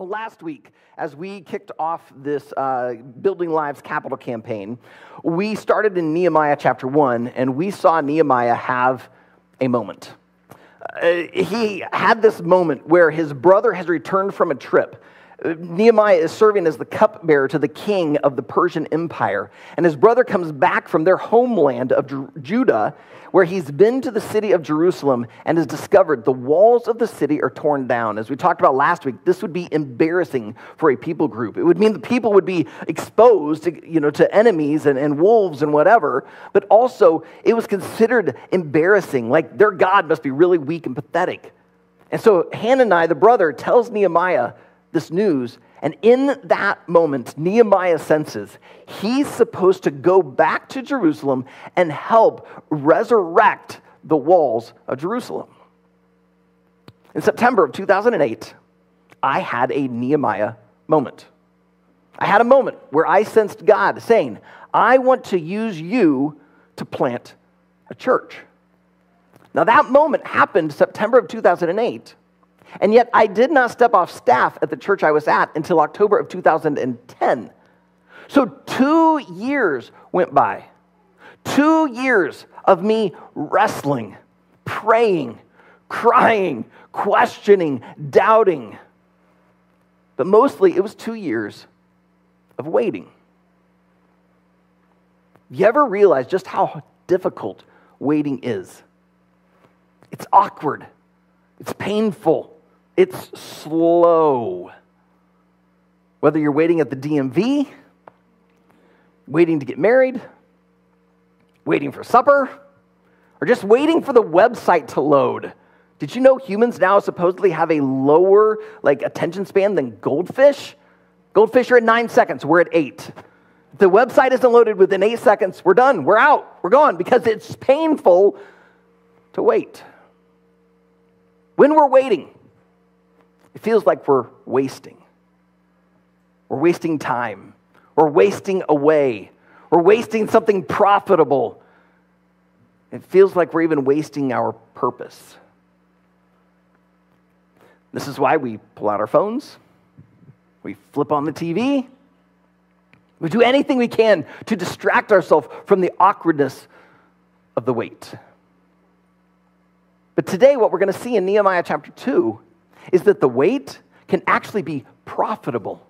Last week, as we kicked off this uh, Building Lives capital campaign, we started in Nehemiah chapter 1, and we saw Nehemiah have a moment. Uh, he had this moment where his brother has returned from a trip. Nehemiah is serving as the cupbearer to the king of the Persian Empire. And his brother comes back from their homeland of Judah where he's been to the city of Jerusalem and has discovered the walls of the city are torn down. As we talked about last week, this would be embarrassing for a people group. It would mean the people would be exposed to, you know, to enemies and, and wolves and whatever, but also it was considered embarrassing, like their God must be really weak and pathetic. And so Hanani, the brother, tells Nehemiah this news, and in that moment, Nehemiah senses he's supposed to go back to Jerusalem and help resurrect the walls of Jerusalem. In September of 2008, I had a Nehemiah moment. I had a moment where I sensed God saying, I want to use you to plant a church. Now, that moment happened September of 2008. And yet, I did not step off staff at the church I was at until October of 2010. So, two years went by. Two years of me wrestling, praying, crying, questioning, doubting. But mostly, it was two years of waiting. You ever realize just how difficult waiting is? It's awkward, it's painful, it's slow. Whether you're waiting at the DMV, waiting to get married, waiting for supper, or just waiting for the website to load. Did you know humans now supposedly have a lower like attention span than goldfish? Goldfish are at nine seconds, we're at eight. If the website isn't loaded within eight seconds, we're done, we're out, we're gone because it's painful to wait. When we're waiting, it feels like we're wasting. We're wasting time. We're wasting away. We're wasting something profitable. It feels like we're even wasting our purpose. This is why we pull out our phones, we flip on the TV, we do anything we can to distract ourselves from the awkwardness of the wait. But today, what we're going to see in Nehemiah chapter 2 is that the wait can actually be profitable.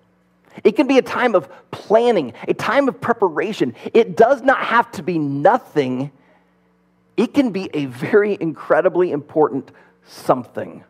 It can be a time of planning, a time of preparation. It does not have to be nothing, it can be a very incredibly important something.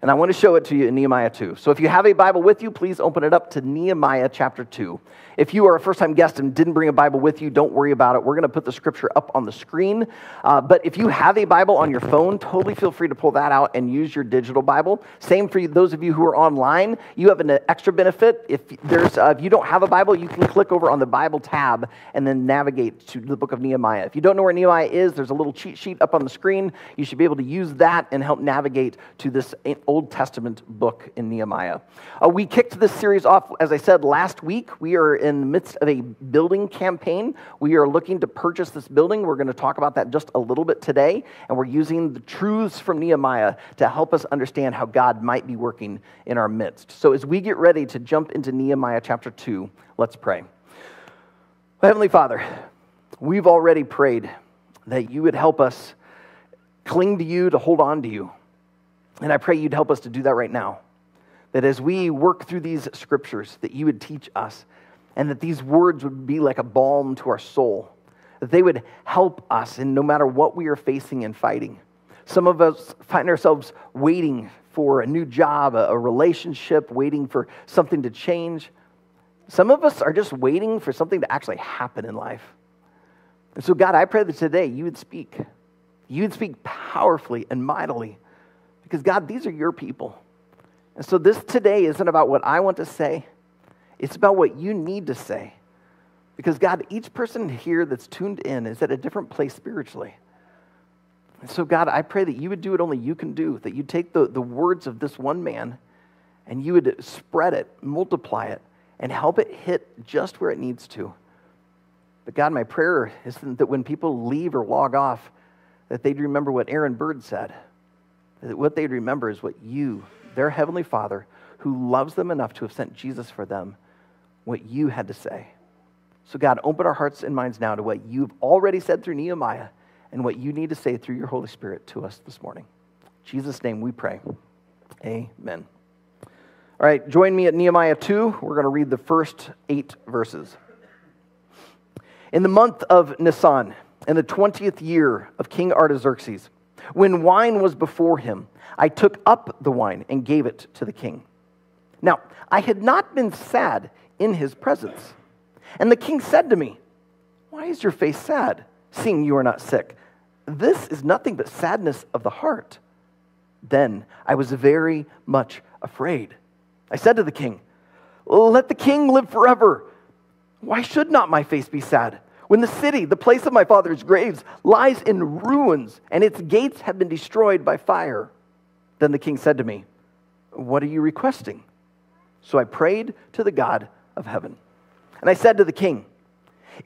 And I want to show it to you in Nehemiah 2. So if you have a Bible with you, please open it up to Nehemiah chapter 2. If you are a first time guest and didn't bring a Bible with you, don't worry about it. We're going to put the scripture up on the screen. Uh, but if you have a Bible on your phone, totally feel free to pull that out and use your digital Bible. Same for you, those of you who are online. You have an extra benefit. If, there's, uh, if you don't have a Bible, you can click over on the Bible tab and then navigate to the book of Nehemiah. If you don't know where Nehemiah is, there's a little cheat sheet up on the screen. You should be able to use that and help navigate to this Old Testament book in Nehemiah. Uh, we kicked this series off, as I said, last week. We are in the midst of a building campaign. We are looking to purchase this building. We're going to talk about that just a little bit today. And we're using the truths from Nehemiah to help us understand how God might be working in our midst. So as we get ready to jump into Nehemiah chapter 2, let's pray. Heavenly Father, we've already prayed that you would help us cling to you, to hold on to you. And I pray you'd help us to do that right now. That as we work through these scriptures, that you would teach us and that these words would be like a balm to our soul, that they would help us in no matter what we are facing and fighting. Some of us find ourselves waiting for a new job, a, relationship, waiting for something to change. Some of us are just waiting for something to actually happen in life. And so, God, I pray that today you would speak. You would speak powerfully and mightily. Because, God, these are your people. And so, this today isn't about what I want to say. It's about what you need to say. Because, God, each person here that's tuned in is at a different place spiritually. And so, God, I pray that you would do what only you can do, that you take the, the words of this one man and you would spread it, multiply it, and help it hit just where it needs to. But, God, my prayer is that when people leave or log off, that they'd remember what Aaron Bird said. What they'd remember is what you, their Heavenly Father, who loves them enough to have sent Jesus for them, what you had to say. So, God, open our hearts and minds now to what you've already said through Nehemiah and what you need to say through your Holy Spirit to us this morning. In Jesus' name we pray. Amen. All right, join me at Nehemiah 2. We're going to read the first eight verses. In the month of Nisan, in the 20th year of King Artaxerxes, when wine was before him, I took up the wine and gave it to the king. Now, I had not been sad in his presence. And the king said to me, Why is your face sad, seeing you are not sick? This is nothing but sadness of the heart. Then I was very much afraid. I said to the king, Let the king live forever. Why should not my face be sad? When the city, the place of my father's graves, lies in ruins and its gates have been destroyed by fire. Then the king said to me, What are you requesting? So I prayed to the God of heaven. And I said to the king,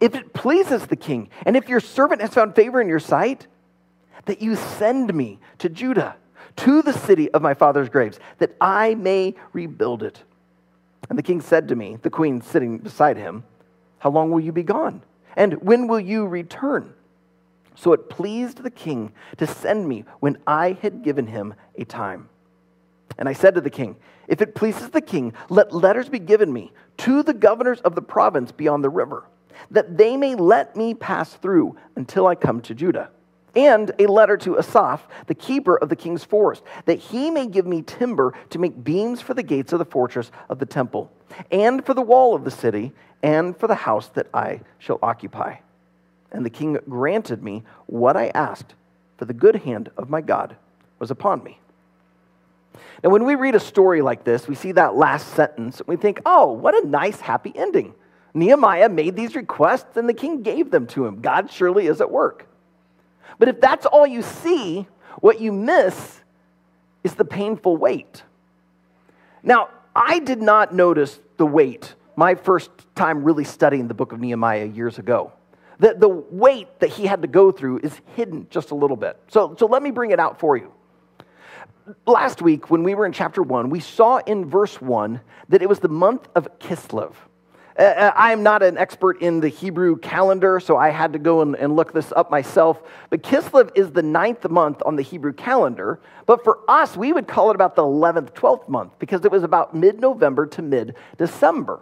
If it pleases the king, and if your servant has found favor in your sight, that you send me to Judah, to the city of my father's graves, that I may rebuild it. And the king said to me, the queen sitting beside him, How long will you be gone? And when will you return? So it pleased the king to send me when I had given him a time. And I said to the king, If it pleases the king, let letters be given me to the governors of the province beyond the river, that they may let me pass through until I come to Judah. And a letter to Asaph, the keeper of the king's forest, that he may give me timber to make beams for the gates of the fortress of the temple, and for the wall of the city, and for the house that I shall occupy. And the king granted me what I asked, for the good hand of my God was upon me. Now, when we read a story like this, we see that last sentence, and we think, oh, what a nice, happy ending. Nehemiah made these requests, and the king gave them to him. God surely is at work. But if that's all you see, what you miss is the painful wait. Now, I did not notice the wait my first time really studying the book of Nehemiah years ago. The, the wait that he had to go through is hidden just a little bit. So, so let me bring it out for you. Last week, when we were in chapter 1, we saw in verse 1 that it was the month of Kislev. Uh, uh, I am not an expert in the Hebrew calendar, so I had to go and, and, look this up myself. But Kislev is the ninth month on the Hebrew calendar. But for us, we would call it about the 11th, 12th month because it was about mid November to mid December.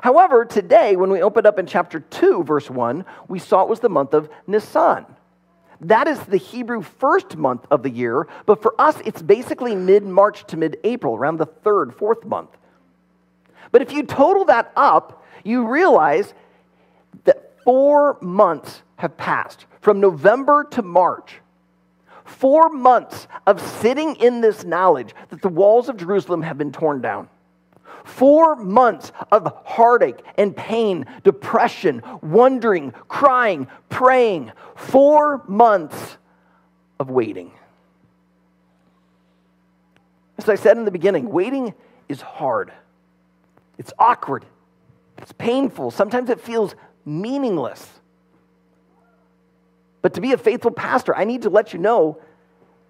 However, today, when we opened up in chapter 2, verse 1, we saw it was the month of Nisan. That is the Hebrew first month of the year, but for us, it's basically mid March to mid April, around the third, fourth month. But if you total that up, you realize that four months have passed from November to March. Four months of sitting in this knowledge that the walls of Jerusalem have been torn down. Four months of heartache and pain, depression, wondering, crying, praying. Four months of waiting. As I said in the beginning, waiting is hard. It's awkward. It's painful. Sometimes it feels meaningless. But to be a faithful pastor, I need to let you know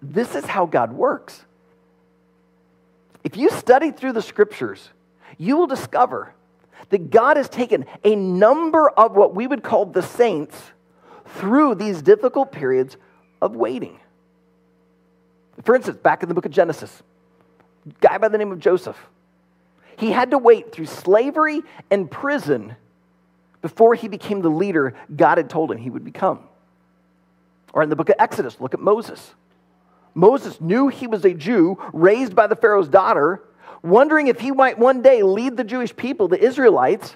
this is how God works. If you study through the scriptures, you will discover that God has taken a number of what we would call the saints through these difficult periods of waiting. For instance, back in the book of Genesis, guy by the name of Joseph he had to wait through slavery and prison before he became the leader God had told him he would become. Or in the book of Exodus, look at Moses. Moses knew he was a Jew raised by the Pharaoh's daughter, wondering if he might one day lead the Jewish people, the Israelites.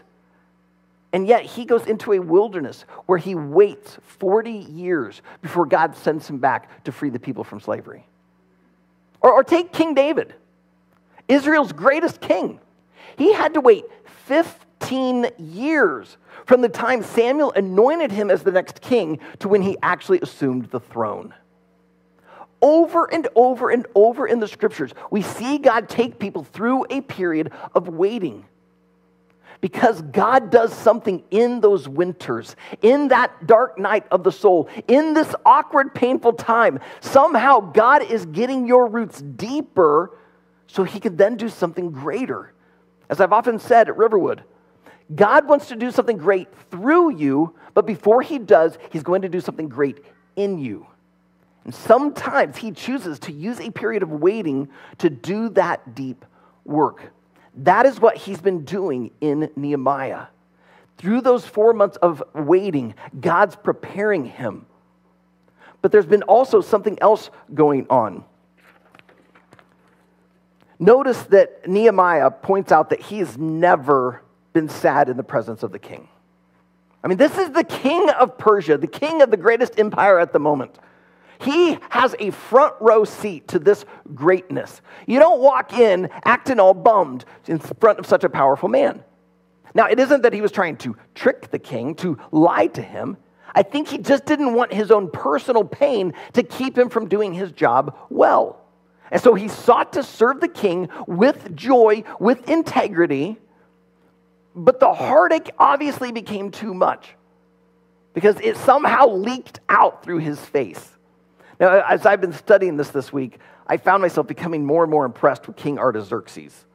And yet he goes into a wilderness where he waits 40 years before God sends him back to free the people from slavery. Or, or take King David, Israel's greatest king. He had to wait 15 years from the time Samuel anointed him as the next king to when he actually assumed the throne. Over and over and over in the scriptures, we see God take people through a period of waiting. Because God does something in those winters, in that dark night of the soul, in this awkward, painful time. Somehow, God is getting your roots deeper so he could then do something greater. As I've often said at Riverwood, God wants to do something great through you, but before he does, he's going to do something great in you. And sometimes he chooses to use a period of waiting to do that deep work. That is what he's been doing in Nehemiah. Through those four months of waiting, God's preparing him. But there's been also something else going on. Notice that Nehemiah points out that he has never been sad in the presence of the king. I mean, this is the king of Persia, the king of the greatest empire at the moment. He has a front row seat to this greatness. You don't walk in acting all bummed in front of such a powerful man. Now, it isn't that he was trying to trick the king, to lie to him. I think he just didn't want his own personal pain to keep him from doing his job well. And so he sought to serve the king with joy, with integrity, but the heartache obviously became too much because it somehow leaked out through his face. Now, as I've been studying this this week, I found myself becoming more and more impressed with King Artaxerxes.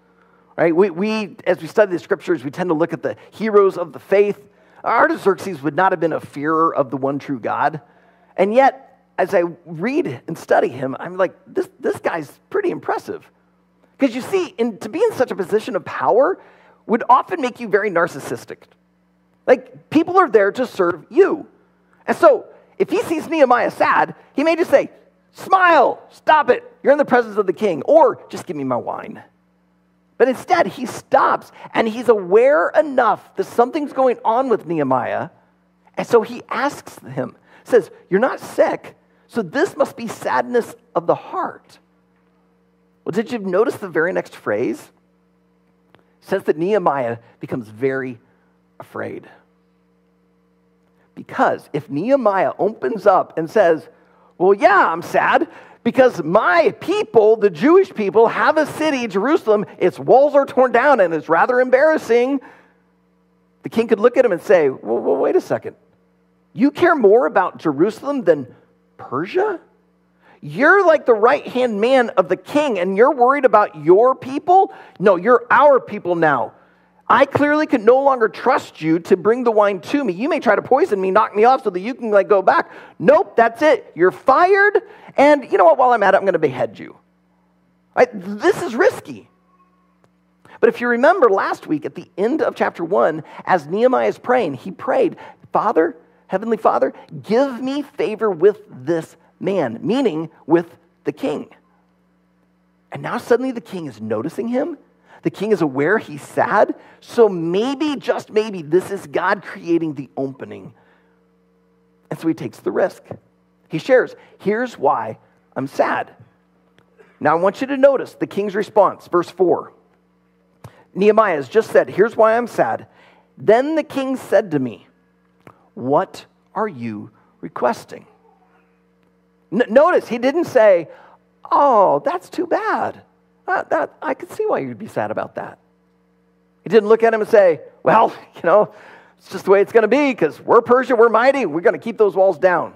Right? We, we, as we study the scriptures, we tend to look at the heroes of the faith. Artaxerxes would not have been a fearer of the one true God. And yet, as I read and study him, I'm like, this, this guy's pretty impressive. Because you see, in, to be in such a position of power would often make you very narcissistic. Like, people are there to serve you. And so, if he sees Nehemiah sad, he may just say, Smile, stop it, you're in the presence of the king, or just give me my wine. But instead, he stops and he's aware enough that something's going on with Nehemiah. And so he asks him, says, You're not sick, so this must be sadness of the heart. Well, did you notice the very next phrase? It says that Nehemiah becomes very afraid. Because if Nehemiah opens up and says, Well, yeah, I'm sad because my people, the Jewish people, have a city, Jerusalem, its walls are torn down and it's rather embarrassing. The king could look at him and say, Well, well wait a second. You care more about Jerusalem than Persia? You're like the right hand man of the king and you're worried about your people? No, you're our people now. I clearly can no longer trust you to bring the wine to me. You may try to poison me, knock me off so that you can like go back. Nope, that's it. You're fired. And you know what? While I'm at it, I'm going to behead you. Right? This is risky. But if you remember last week at the end of chapter one, as Nehemiah is praying, he prayed, Father, Heavenly Father, give me favor with this man, meaning with the king. And now suddenly the king is noticing him the king is aware he's sad. So maybe, just maybe, this is God creating the opening. And so he takes the risk. He shares, here's why I'm sad. Now I want you to notice the king's response, verse 4. Nehemiah has just said, Here's why I'm sad. Then the king said to me, What are you requesting? N- notice he didn't say, Oh, that's too bad. That, that, I could see why you'd be sad about that. He didn't look at him and say, Well, you know, it's just the way it's going to be because we're Persia, we're mighty, we're going to keep those walls down.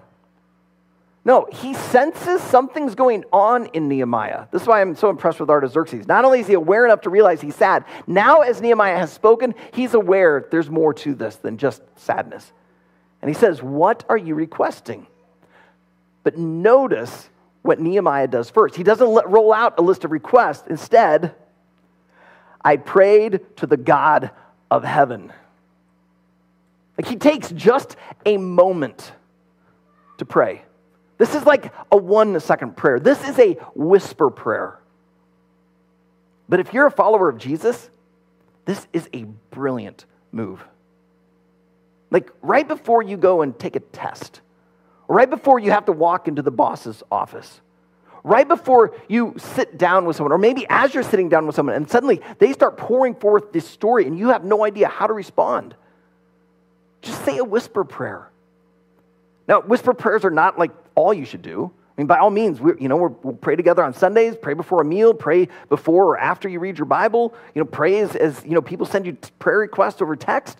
No, he senses something's going on in Nehemiah. This is why I'm so impressed with Artaxerxes. Not only is he aware enough to realize he's sad, now as Nehemiah has spoken, he's aware there's more to this than just sadness. And he says, What are you requesting? But notice what Nehemiah does first. He doesn't let, roll out a list of requests. Instead, I prayed to the God of heaven. Like he takes just a moment to pray. This is like a one second prayer. This is a whisper prayer. But if you're a follower of Jesus, this is a brilliant move. Like right before you go and take a test, right before you have to walk into the boss's office, right before you sit down with someone, or maybe as you're sitting down with someone, and suddenly they start pouring forth this story and you have no idea how to respond. Just say a whisper prayer. Now, whisper prayers are not like all you should do. I mean, by all means, we, you know, we'll pray together on Sundays, pray before a meal, pray before or after you read your Bible. You know, pray as, as you know, people send you prayer requests over text.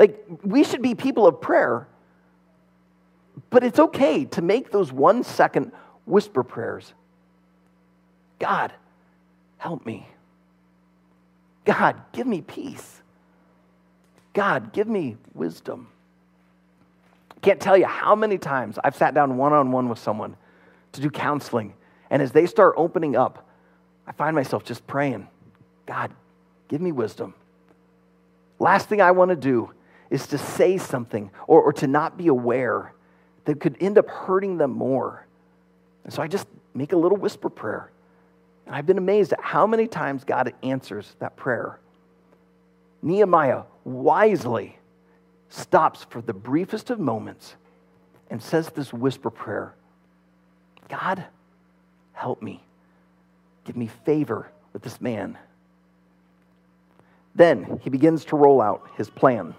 Like, we should be people of prayer. But it's okay to make those one second whisper prayers. God, help me. God, give me peace. God, give me wisdom. Can't tell you how many times I've sat down one on one with someone to do counseling. And as they start opening up, I find myself just praying, God, give me wisdom. Last thing I want to do is to say something or, or to not be aware that could end up hurting them more. And so I just make a little whisper prayer. And I've been amazed at how many times God answers that prayer. Nehemiah wisely stops for the briefest of moments and says this whisper prayer God, help me. Give me favor with this man. Then he begins to roll out his plan.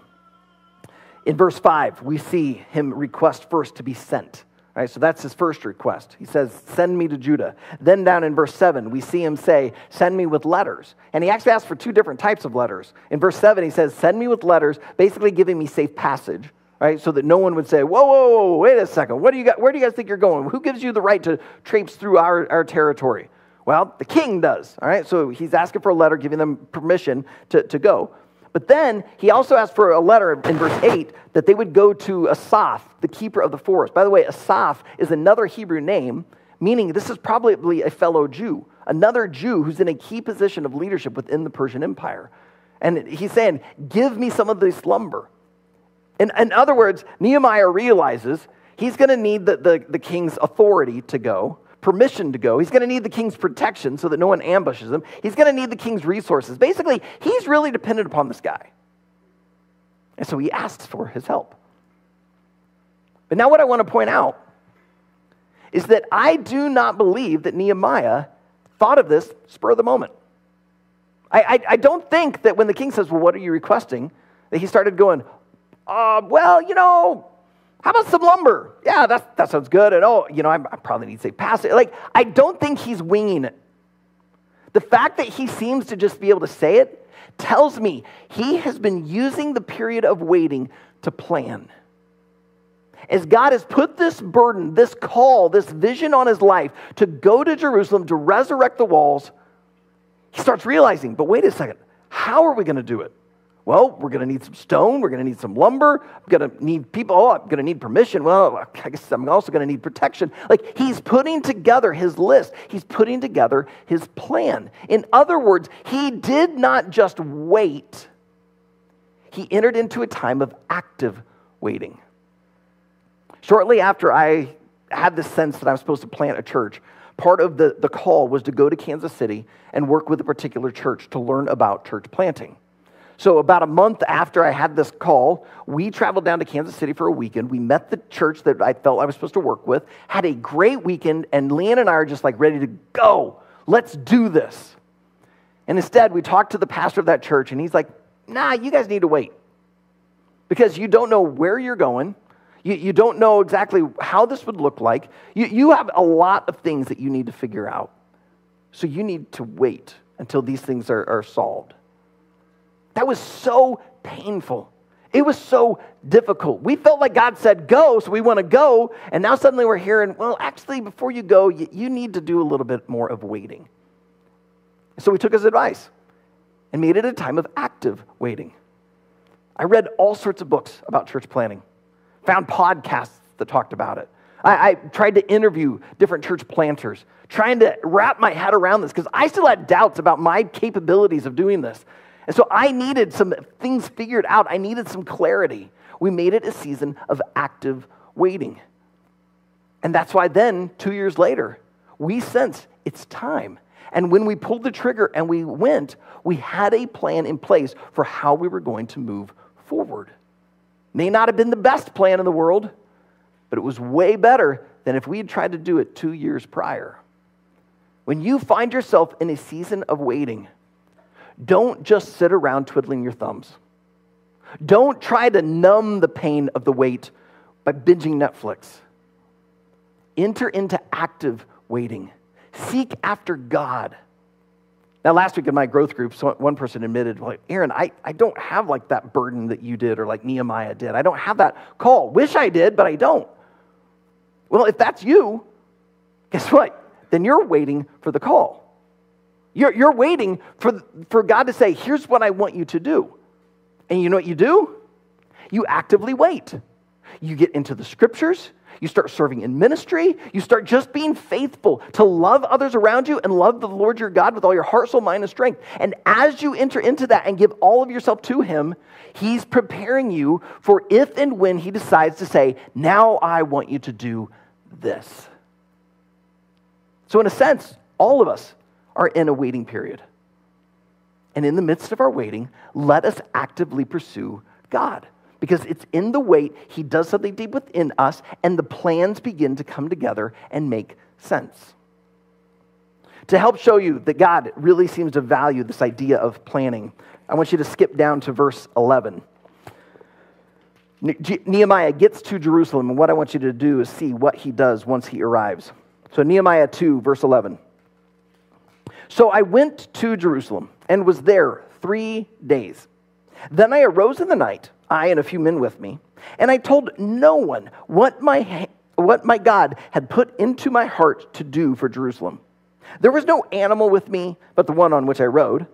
In verse 5, we see him request first to be sent. Right, so that's his first request. He says, Send me to Judah. Then down in verse 7, we see him say, Send me with letters. And he actually asks for two different types of letters. In verse 7, he says, Send me with letters, basically giving me safe passage, right? So that no one would say, Whoa, whoa, whoa, wait a second. What do you got, where do you guys think you're going? Who gives you the right to traipse through our, our territory? Well, the king does, all right? So he's asking for a letter giving them permission to, to go. But then he also asked for a letter in verse 8 that they would go to Asaph, the keeper of the forest. By the way, Asaph is another Hebrew name, meaning this is probably a fellow Jew, another Jew who's in a key position of leadership within the Persian Empire. And he's saying, Give me some of this lumber. In, in other words, Nehemiah realizes he's going to need the, the, the king's authority to go permission to go. He's going to need the king's protection so that no one ambushes him. He's going to need the king's resources. Basically, he's really dependent upon this guy. And so he asks for his help. But now, what I want to point out is that I do not believe that Nehemiah thought of this spur of the moment. I, I, I don't think that when the king says, Well, what are you requesting? that he started going, uh, Well, you know, how about some lumber? Yeah, that, that sounds good. And oh, you know, I, I probably need to say pass it. Like, I don't think he's winging it. The fact that he seems to just be able to say it tells me he has been using the period of waiting to plan. As God has put this burden, this call, this vision on his life to go to Jerusalem to resurrect the walls, he starts realizing, but wait a second, how are we going to do it? Well, we're going to need some stone. We're going to need some lumber. I'm going to need people. Oh, I'm going to need permission. Well, I guess I'm also going to need protection. Like he's putting together his list, he's putting together his plan. In other words, he did not just wait, he entered into a time of active waiting. Shortly after I had the sense that I was supposed to plant a church, part of the, the call was to go to Kansas City and work with a particular church to learn about church planting. So, about a month after I had this call, we traveled down to Kansas City for a weekend. We met the church that I felt I was supposed to work with, had a great weekend, and Leanne and I are just like ready to go. Let's do this. And instead, we talked to the pastor of that church, and he's like, nah, you guys need to wait because you don't know where you're going. You, you don't know exactly how this would look like. You, you have a lot of things that you need to figure out. So, you need to wait until these things are, are solved. That was so painful. It was so difficult. We felt like God said, go, so we want to go. And now suddenly we're hearing, well, actually, before you go, you, you need to do a little bit more of waiting. So we took his advice and made it a time of active waiting. I read all sorts of books about church planting, found podcasts that talked about it. I, I tried to interview different church planters, trying to wrap my head around this because I still had doubts about my capabilities of doing this. And so I needed some things figured out. I needed some clarity. We made it a season of active waiting. And that's why then, two years later, we sensed it's time. And when we pulled the trigger and we went, we had a plan in place for how we were going to move forward. May not have been the best plan in the world, but it was way better than if we had tried to do it two years prior. When you find yourself in a season of waiting, don't just sit around twiddling your thumbs. Don't try to numb the pain of the wait by binging Netflix. Enter into active waiting. Seek after God. Now, last week in my growth group, one person admitted, like, Aaron, I, I don't have like that burden that you did or like Nehemiah did. I don't have that call. Wish I did, but I don't. Well, if that's you, guess what? Then you're waiting for the call. You're, you're waiting for, for God to say, here's what I want you to do. And you know what you do? You actively wait. You get into the scriptures, you start serving in ministry, you start just being faithful to love others around you and love the Lord your God with all your heart, soul, mind, and strength. And as you enter into that and give all of yourself to Him, He's preparing you for if and when He decides to say, Now I want you to do this. So, in a sense, all of us are in a waiting period. And in the midst of our waiting, let us actively pursue God. Because it's in the wait, He does something deep within us, and the plans begin to come together and make sense. To help show you that God really seems to value this idea of planning, I want you to skip down to verse 11. Nehemiah gets to Jerusalem, and what I want you to do is see what he does once he arrives. So, Nehemiah 2, verse 11. So I went to Jerusalem and was there three days. Then I arose in the night, I and a few men with me, and I told no one what my, what my God had put into my heart to do for Jerusalem. There was no animal with me but the one on which I rode.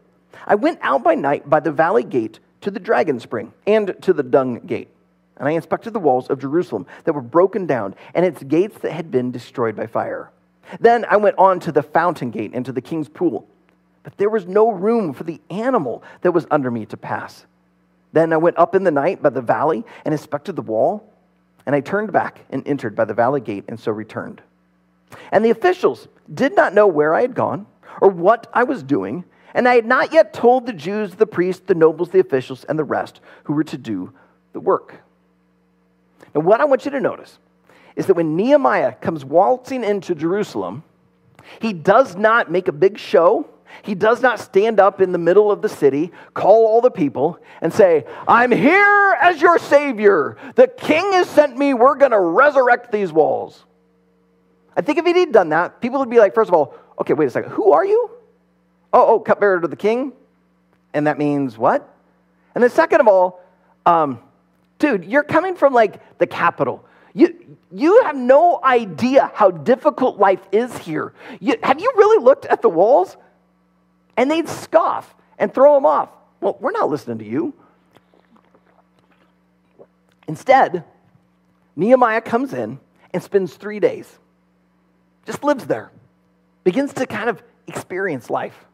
I went out by night by the valley gate to the dragon spring and to the dung gate. And I inspected the walls of Jerusalem that were broken down and its gates that had been destroyed by fire. Then I went on to the fountain gate and to the king's pool. But there was no room for the animal that was under me to pass. Then I went up in the night by the valley and inspected the wall. And I turned back and entered by the valley gate and so returned. And the officials did not know where I had gone or what I was doing. And I had not yet told the Jews, the priests, the nobles, the officials, and the rest who were to do the work. Now, what I want you to notice is that when Nehemiah comes waltzing into Jerusalem, he does not make a big show. He does not stand up in the middle of the city, call all the people, and say, I'm here as your Savior. The King has sent me. We're going to resurrect these walls. I think if he had done that, people would be like, first of all, okay, wait a second, who are you? Oh, oh, cupbearer to the king? And that means what? And then, second of all, um, dude, you're coming from like the capital. You, you have no idea how difficult life is here. You, have you really looked at the walls? And they'd scoff and throw them off. Well, we're not listening to you. Instead, Nehemiah comes in and spends three days, just lives there, begins to kind of experience life.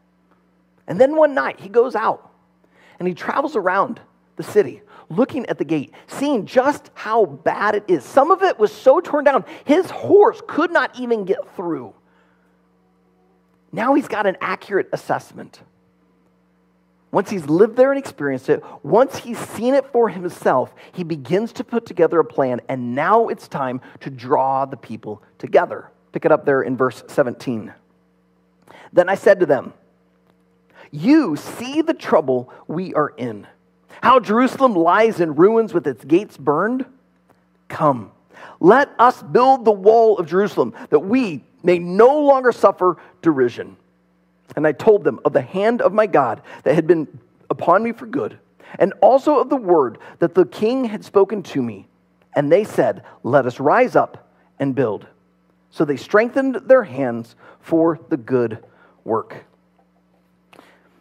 And then one night, he goes out and he travels around the city looking at the gate, seeing just how bad it is. Some of it was so torn down, his horse could not even get through. Now he's got an accurate assessment. Once he's lived there and experienced it, once he's seen it for himself, he begins to put together a plan, and now it's time to draw the people together. Pick it up there in verse 17. Then I said to them, You see the trouble we are in how Jerusalem lies in ruins with its gates burned? Come, let us build the wall of Jerusalem that we may no longer suffer derision. And I told them of the hand of my God that had been upon me for good, and also of the word that the king had spoken to me. And they said, Let us rise up and build. So they strengthened their hands for the good work.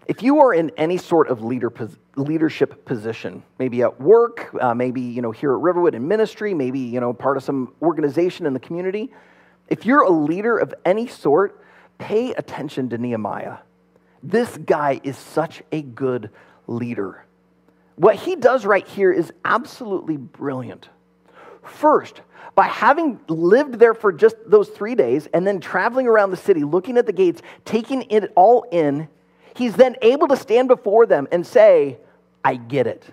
If you are in any sort of leader, leadership position, maybe at work, uh, maybe you know here at Riverwood in ministry, maybe you know part of some organization in the community, if you're a leader of any sort, pay attention to Nehemiah. This guy is such a good leader. What he does right here is absolutely brilliant. First, by having lived there for just those three days and then traveling around the city, looking at the gates, taking it all in, he's then able to stand before them and say, I get it.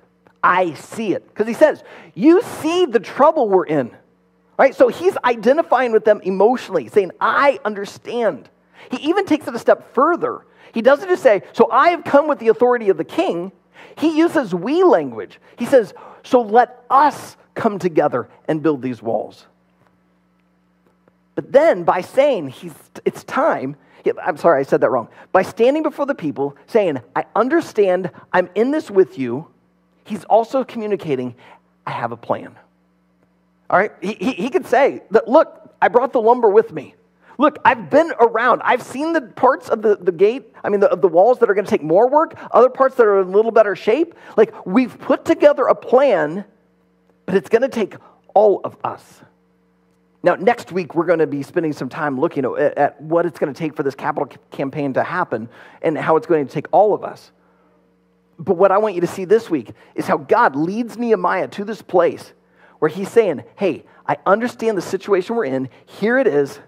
I see it. Because he says, You see the trouble we're in. Right? So he's identifying with them emotionally, saying, I understand. He even takes it a step further. He doesn't just say, So I have come with the authority of the king. He uses we language. He says, So let us come together and build these walls. But then by saying he's, it's time, I'm sorry, I said that wrong. By standing before the people, saying, I understand, I'm in this with you, he's also communicating, I have a plan. All right? He, he, he could say, that, Look, I brought the lumber with me. Look, I've been around. I've seen the parts of the, the gate, I mean, the, of the walls that are going to take more work, other parts that are in a little better shape. Like, we've put together a plan, but it's going to take all of us. Now, next week, we're going to be spending some time looking at, at what it's going to take for this capital campaign to happen and how it's going to take all of us. But what I want you to see this week is how God leads Nehemiah to this place where he's saying, Hey, I understand the situation we're in. Here it is.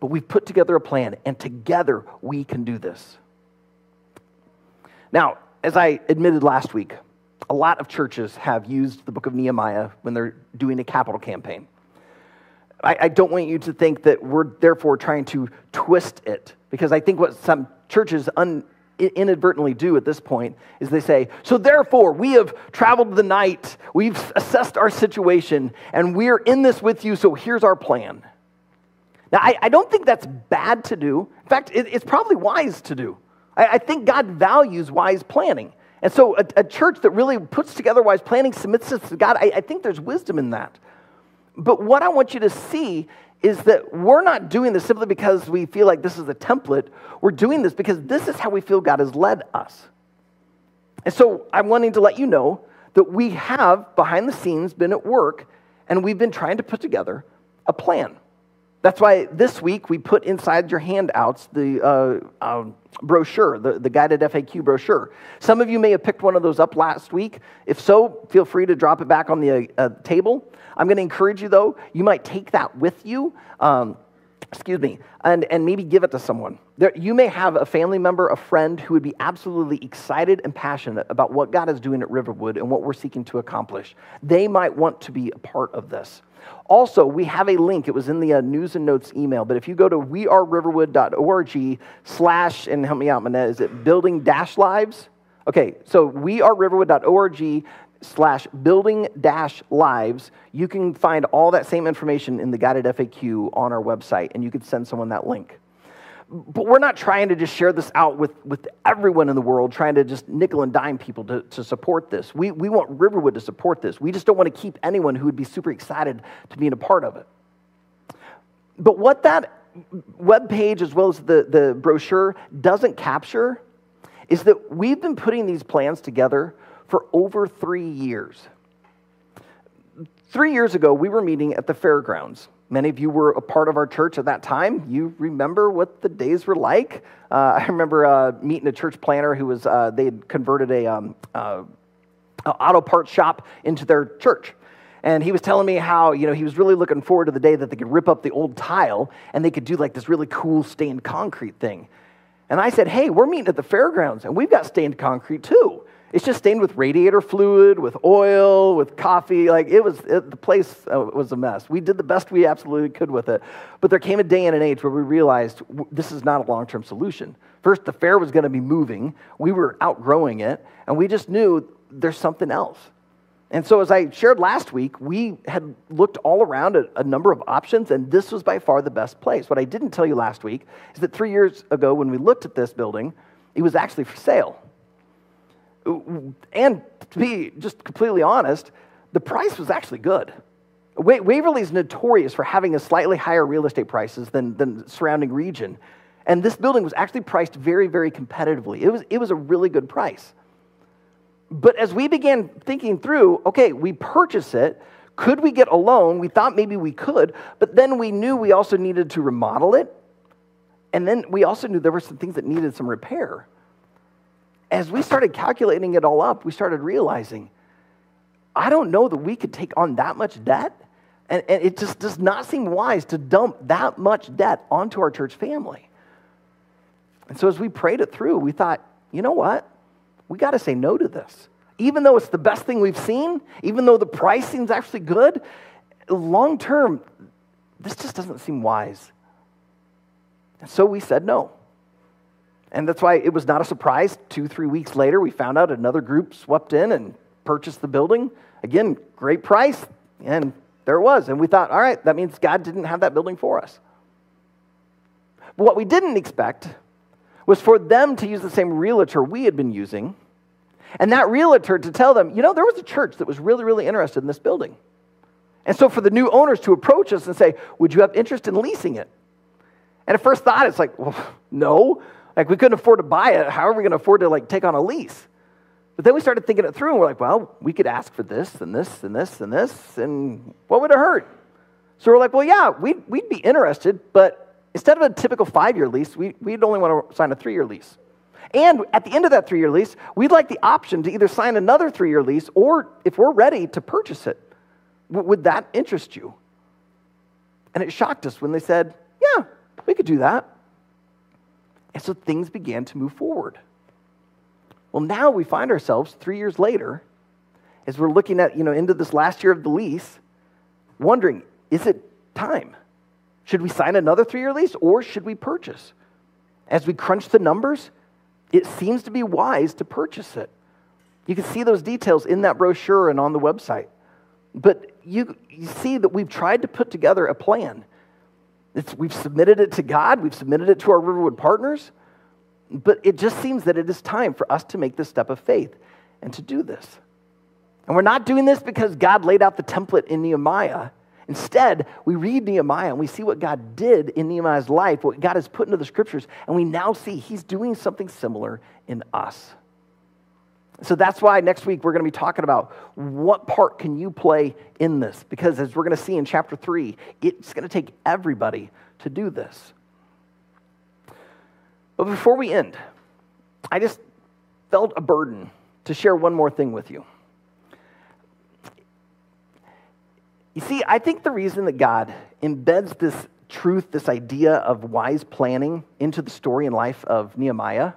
But we've put together a plan, and together we can do this. Now, as I admitted last week, a lot of churches have used the book of Nehemiah when they're doing a capital campaign. I, I, don't want you to think that we're therefore trying to twist it, because I think what some churches un, inadvertently do at this point is they say, So therefore, we have traveled the night, we've assessed our situation, and we're in this with you, so here's our plan. Now, I, I don't think that's bad to do. In fact, it, it's probably wise to do. I, I, think God values wise planning. And so, a, a, church that really puts together wise planning, submits it to God, I, I think there's wisdom in that. But what I want you to see is that we're not doing this simply because we feel like this is a template. We're doing this because this is how we feel God has led us. And so, I'm wanting to let you know that we have, behind the scenes, been at work and we've been trying to put together a plan. That's why this week we put inside your handouts the uh, uh, brochure, the, the guided FAQ brochure. Some of you may have picked one of those up last week. If so, feel free to drop it back on the uh, table. I'm going to encourage you, though, you might take that with you. Um, excuse me, and, and maybe give it to someone. There, you may have a family member, a friend who would be absolutely excited and passionate about what God is doing at Riverwood and what we're seeking to accomplish. They might want to be a part of this. Also, we have a link. It was in the uh, news and notes email. But if you go to weareriverwood.org slash, and help me out, Manette, is it building dash lives? Okay, so weareriverwood.org slash building dash lives. You can find all that same information in the guided FAQ on our website, and you could send someone that link but we're not trying to just share this out with, with everyone in the world, trying to just nickel and dime people to, to support this. We, we want Riverwood to support this. We just don't want to keep anyone who would be super excited to be a part of it. But what that web page, as well as the, the brochure, doesn't capture is that we've been putting these plans together for over three years. Three years ago, we were meeting at the fairgrounds. Many of you were a part of our church at that time. You remember what the days were like. Uh, I remember uh, meeting a church planter who was, uh, they had converted a um, uh, auto parts shop into their church. And he was telling me how, you know, he was really looking forward to the day that they could rip up the old tile and they could do like this really cool stained concrete thing. And I said, hey, we're meeting at the fairgrounds and we've got stained concrete too. It's just stained with radiator fluid, with oil, with coffee. Like it was, it, the place uh, was a mess. We did the best we absolutely could with it. But there came a day and an age where we realized this is not a long term solution. First, the fair was going to be moving, we were outgrowing it, and we just knew there's something else. And so, as I shared last week, we had looked all around at a number of options, and this was by far the best place. What I didn't tell you last week is that three years ago, when we looked at this building, it was actually for sale. And to be just completely honest, the price was actually good. Waverly is notorious for having a slightly higher real estate prices than, than the surrounding region. And this building was actually priced very, very competitively. It was, it was a really good price. But as we began thinking through, okay, we purchase it. Could we get a loan? We thought maybe we could, but then we knew we also needed to remodel it. And then we also knew there were some things that needed some repair as we started calculating it all up, we started realizing, I don't know that we could take on that much debt. And, and it just does not seem wise to dump that much debt onto our church family. And so as we prayed it through, we thought, you know what? We got to say no to this. Even though it's the best thing we've seen, even though the pricing's actually good, long term, this just doesn't seem wise. And so we said no. And that's why it was not a surprise. Two, three weeks later, we found out another group swept in and purchased the building. Again, great price. And there it was. And we thought, all right, that means God didn't have that building for us. But what we didn't expect was for them to use the same realtor we had been using. And that realtor to tell them, you know, there was a church that was really, really interested in this building. And so for the new owners to approach us and say, would you have interest in leasing it? And at first thought, it's like, well, no. Like, we couldn't afford to buy it. How are we going to afford to, like, take on a lease? But then we started thinking it through, and we're like, well, we could ask for this and this and this and this, and what would it hurt? So we're like, well, yeah, we'd, we'd be interested, but instead of a typical five year lease, we, we'd only want to sign a three year lease. And at the end of that three year lease, we'd like the option to either sign another three year lease or, if we're ready, to purchase it. W- would that interest you? And it shocked us when they said, yeah, we could do that. And so things began to move forward. Well, now we find ourselves three years later, as we're looking at, you know, into this last year of the lease, wondering, is it time? Should we sign another three year lease or should we purchase? As we crunch the numbers, it seems to be wise to purchase it. You can see those details in that brochure and on the website. But you, you see that we've tried to put together a plan. It's, we've submitted it to God, we've submitted it to our Riverwood partners, but it just seems that it is time for us to make this step of faith and to do this. And we're not doing this because God laid out the template in Nehemiah. Instead, we read Nehemiah and we see what God did in Nehemiah's life, what God has put into the scriptures, and we now see he's doing something similar in us. So that's why next week we're going to be talking about what part can you play in this? Because as we're going to see in chapter 3, it's going to take everybody to do this. But before we end, I just felt a burden to share one more thing with you. You see, I think the reason that God embeds this truth, this idea of wise planning into the story and life of Nehemiah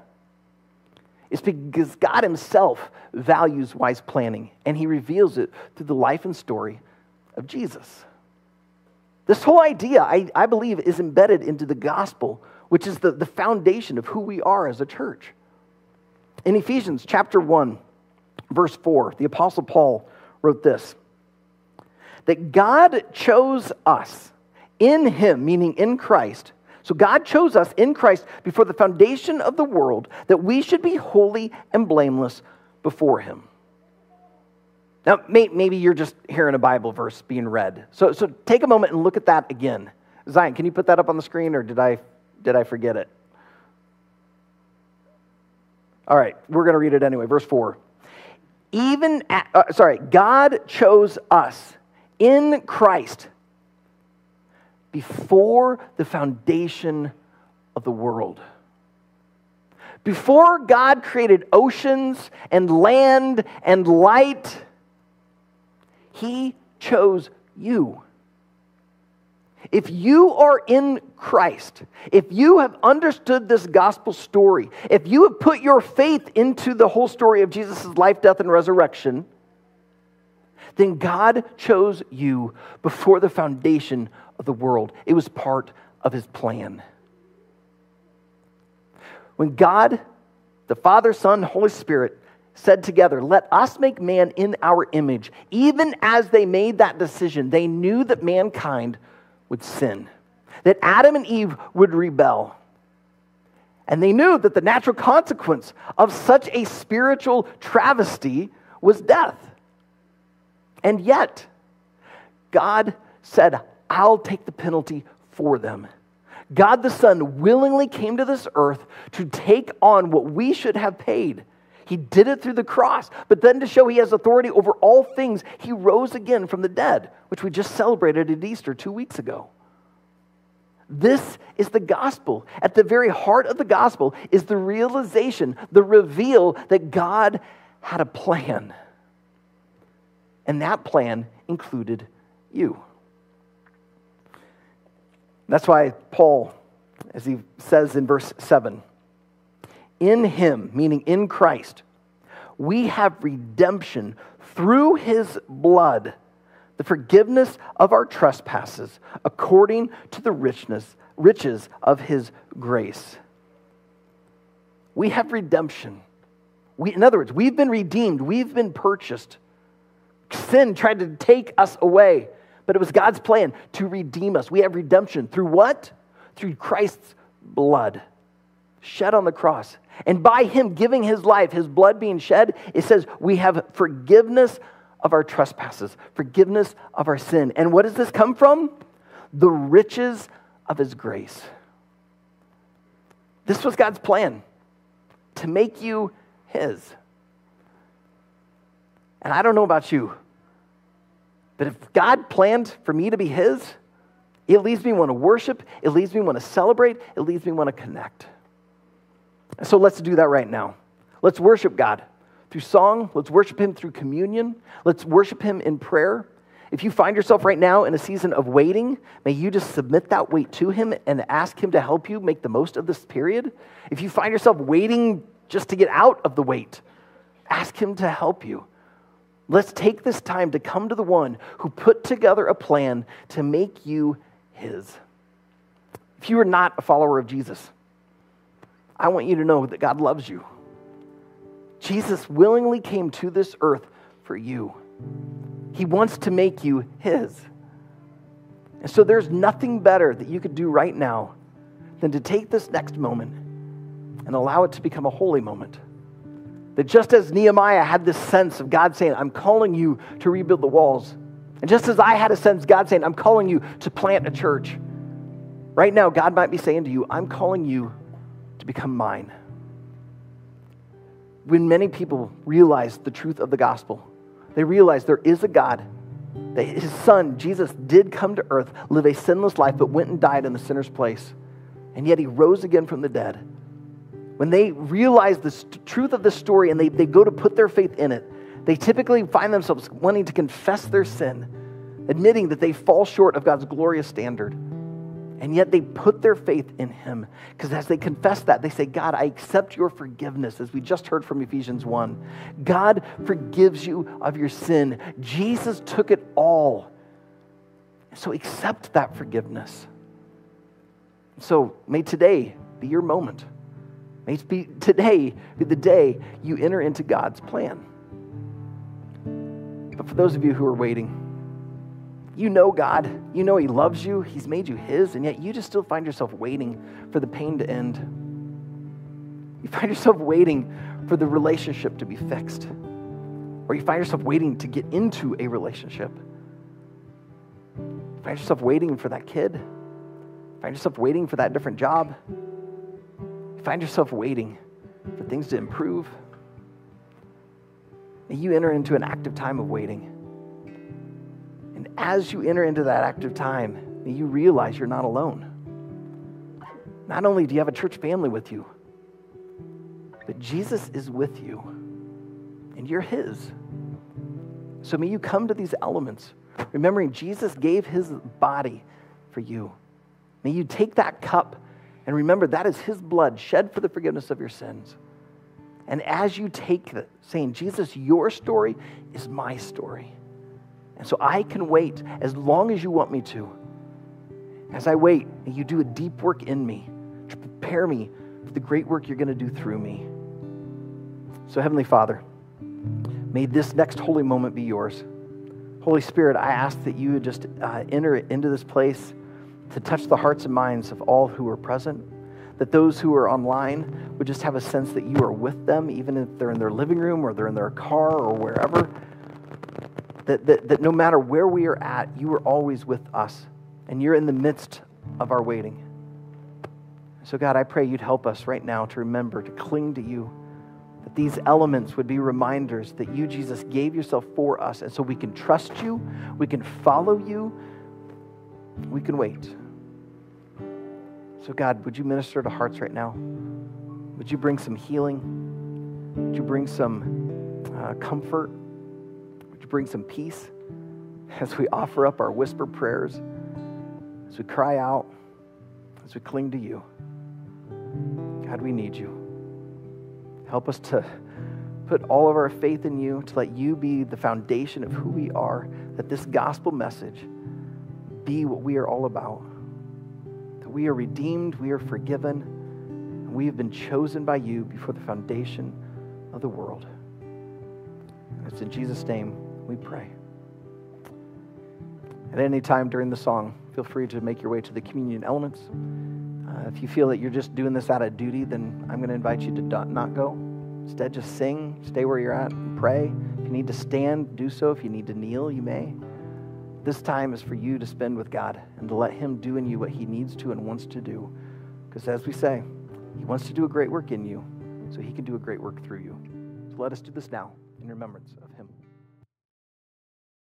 is because God Himself values wise planning and He reveals it through the life and story of Jesus. This whole idea, I, I believe, is embedded into the gospel which is the, the foundation of who we are as a church. In Ephesians chapter 1, verse 4, the Apostle Paul wrote this that God chose us in Him, meaning in Christ. So God chose us in Christ before the foundation of the world that we should be holy and blameless before Him. Now, maybe you're just hearing a Bible verse being read. So, so take a moment and look at that again. Zion, can you put that up on the screen or did I did I forget it? All right, we're going to read it anyway. Verse 4. Even, at, uh, sorry, God chose us in Christ before the foundation of the world. Before God created oceans and land and light, He chose you. If you are in Christ, if you have understood this gospel story, if you have put your faith into the whole story of Jesus' life, death, and resurrection, then God chose you before the foundation of the world. It was part of his plan. When God, the Father, Son, Holy Spirit, said together, Let us make man in our image, even as they made that decision, they knew that mankind would sin, that Adam and Eve would rebel. And they knew that the natural consequence of such a spiritual travesty was death. And yet, God said, I'll take the penalty for them. God the Son willingly came to this earth to take on what we should have paid. He did it through the cross, but then to show he has authority over all things, he rose again from the dead, which we just celebrated at Easter two weeks ago. This is the gospel. At the very heart of the gospel is the realization, the reveal that God had a plan. And that plan included you. That's why Paul, as he says in verse 7, in him, meaning in Christ, we have redemption through his blood, the forgiveness of our trespasses, according to the richness, riches of his grace. We have redemption. We, in other words, we've been redeemed, we've been purchased. Sin tried to take us away, but it was God's plan to redeem us. We have redemption through what? Through Christ's blood shed on the cross. And by him giving his life, his blood being shed, it says we have forgiveness of our trespasses, forgiveness of our sin. And what does this come from? The riches of his grace. This was God's plan to make you His. And I don't know about you, but if God planned for me to be His, it leaves me want to worship, it leaves me want to celebrate, it leaves me want to connect. So let's do that right now. Let's worship God through song. Let's worship Him through communion. Let's worship Him in prayer. If you find yourself right now in a season of waiting, may you just submit that wait to Him and ask Him to help you make the most of this period. If you find yourself waiting just to get out of the wait, ask Him to help you. Let's take this time to come to the one who put together a plan to make you His. If you are not a follower of Jesus, I want you to know that God loves you. Jesus willingly came to this earth for you. He wants to make you His. And so there's nothing better that you could do right now than to take this next moment and allow it to become a holy moment. That just as Nehemiah had this sense of God saying, I'm calling you to rebuild the walls, and just as I had a sense, God saying, I'm calling you to plant a church, right now, God might be saying to you, I'm calling you to become mine. When many people realize the truth of the gospel, they realize there is a God, that his son, Jesus, did come to earth, live a sinless life, but went and died in the sinner's place. And yet he rose again from the dead. When they realize the st- truth of the story and they, they go to put their faith in it, they typically find themselves wanting to confess their sin, admitting that they fall short of God's glorious standard. And yet they put their faith in him. Because as they confess that, they say, God, I accept your forgiveness, as we just heard from Ephesians 1. God forgives you of your sin. Jesus took it all. So accept that forgiveness. So may today be your moment. May it be today be the day you enter into God's plan. But for those of you who are waiting, you know God. You know He loves you. He's made you His, and yet you just still find yourself waiting for the pain to end. You find yourself waiting for the relationship to be fixed, or you find yourself waiting to get into a relationship. You find yourself waiting for that kid. You find yourself waiting for that different job. Find yourself waiting for things to improve. And you enter into an active time of waiting And as you enter into that active time, may you realize you're not alone. Not only do you have a church family with you, but Jesus is with you, and you're His. So may you come to these elements, remembering Jesus gave His body for you. May you take that cup and remember that is His blood shed for the forgiveness of your sins. And as you take it, saying, Jesus, your story is my story. And so I can wait as long as you want me to. As I wait, you do a deep work in me to prepare me for the great work you're going to do through me. So, Heavenly Father, may this next holy moment be yours. Holy Spirit, I ask that you would just uh, enter into this place to touch the hearts and minds of all who are present. That those who are online would just have a sense that you are with them, even if they're in their living room or they're in their car or wherever that, that, that no matter where we are at, you are always with us, and you're in the midst of our waiting. So, God, I pray you'd help us right now to remember to cling to you, that these elements would be reminders that you, Jesus, gave yourself for us, and so we can trust you, we can follow you, we can wait. So, God, would you minister to hearts right now? Would you bring some healing? Would you bring some uh, comfort? Would you bring some peace as we offer up our whisper prayers, as we cry out, as we cling to you. God, we need you. Help us to put all of our faith in you, to let you be the foundation of who we are, that this gospel message be what we are all about. That we are redeemed, we are forgiven, and we have been chosen by you before the foundation of the world. And it's in Jesus' name we pray. At any time during the song, feel free to make your way to the communion elements. Uh, if you feel that you're just doing this out of duty, then I'm going to invite you to not go. Instead, just sing, stay where you're at, and pray. If you need to stand, do so. If you need to kneel, you may. This time is for you to spend with God and to let Him do in you what He needs to and wants to do. Because as we say, He wants to do a great work in you so he can do a great work through you. So let us do this now in remembrance of him.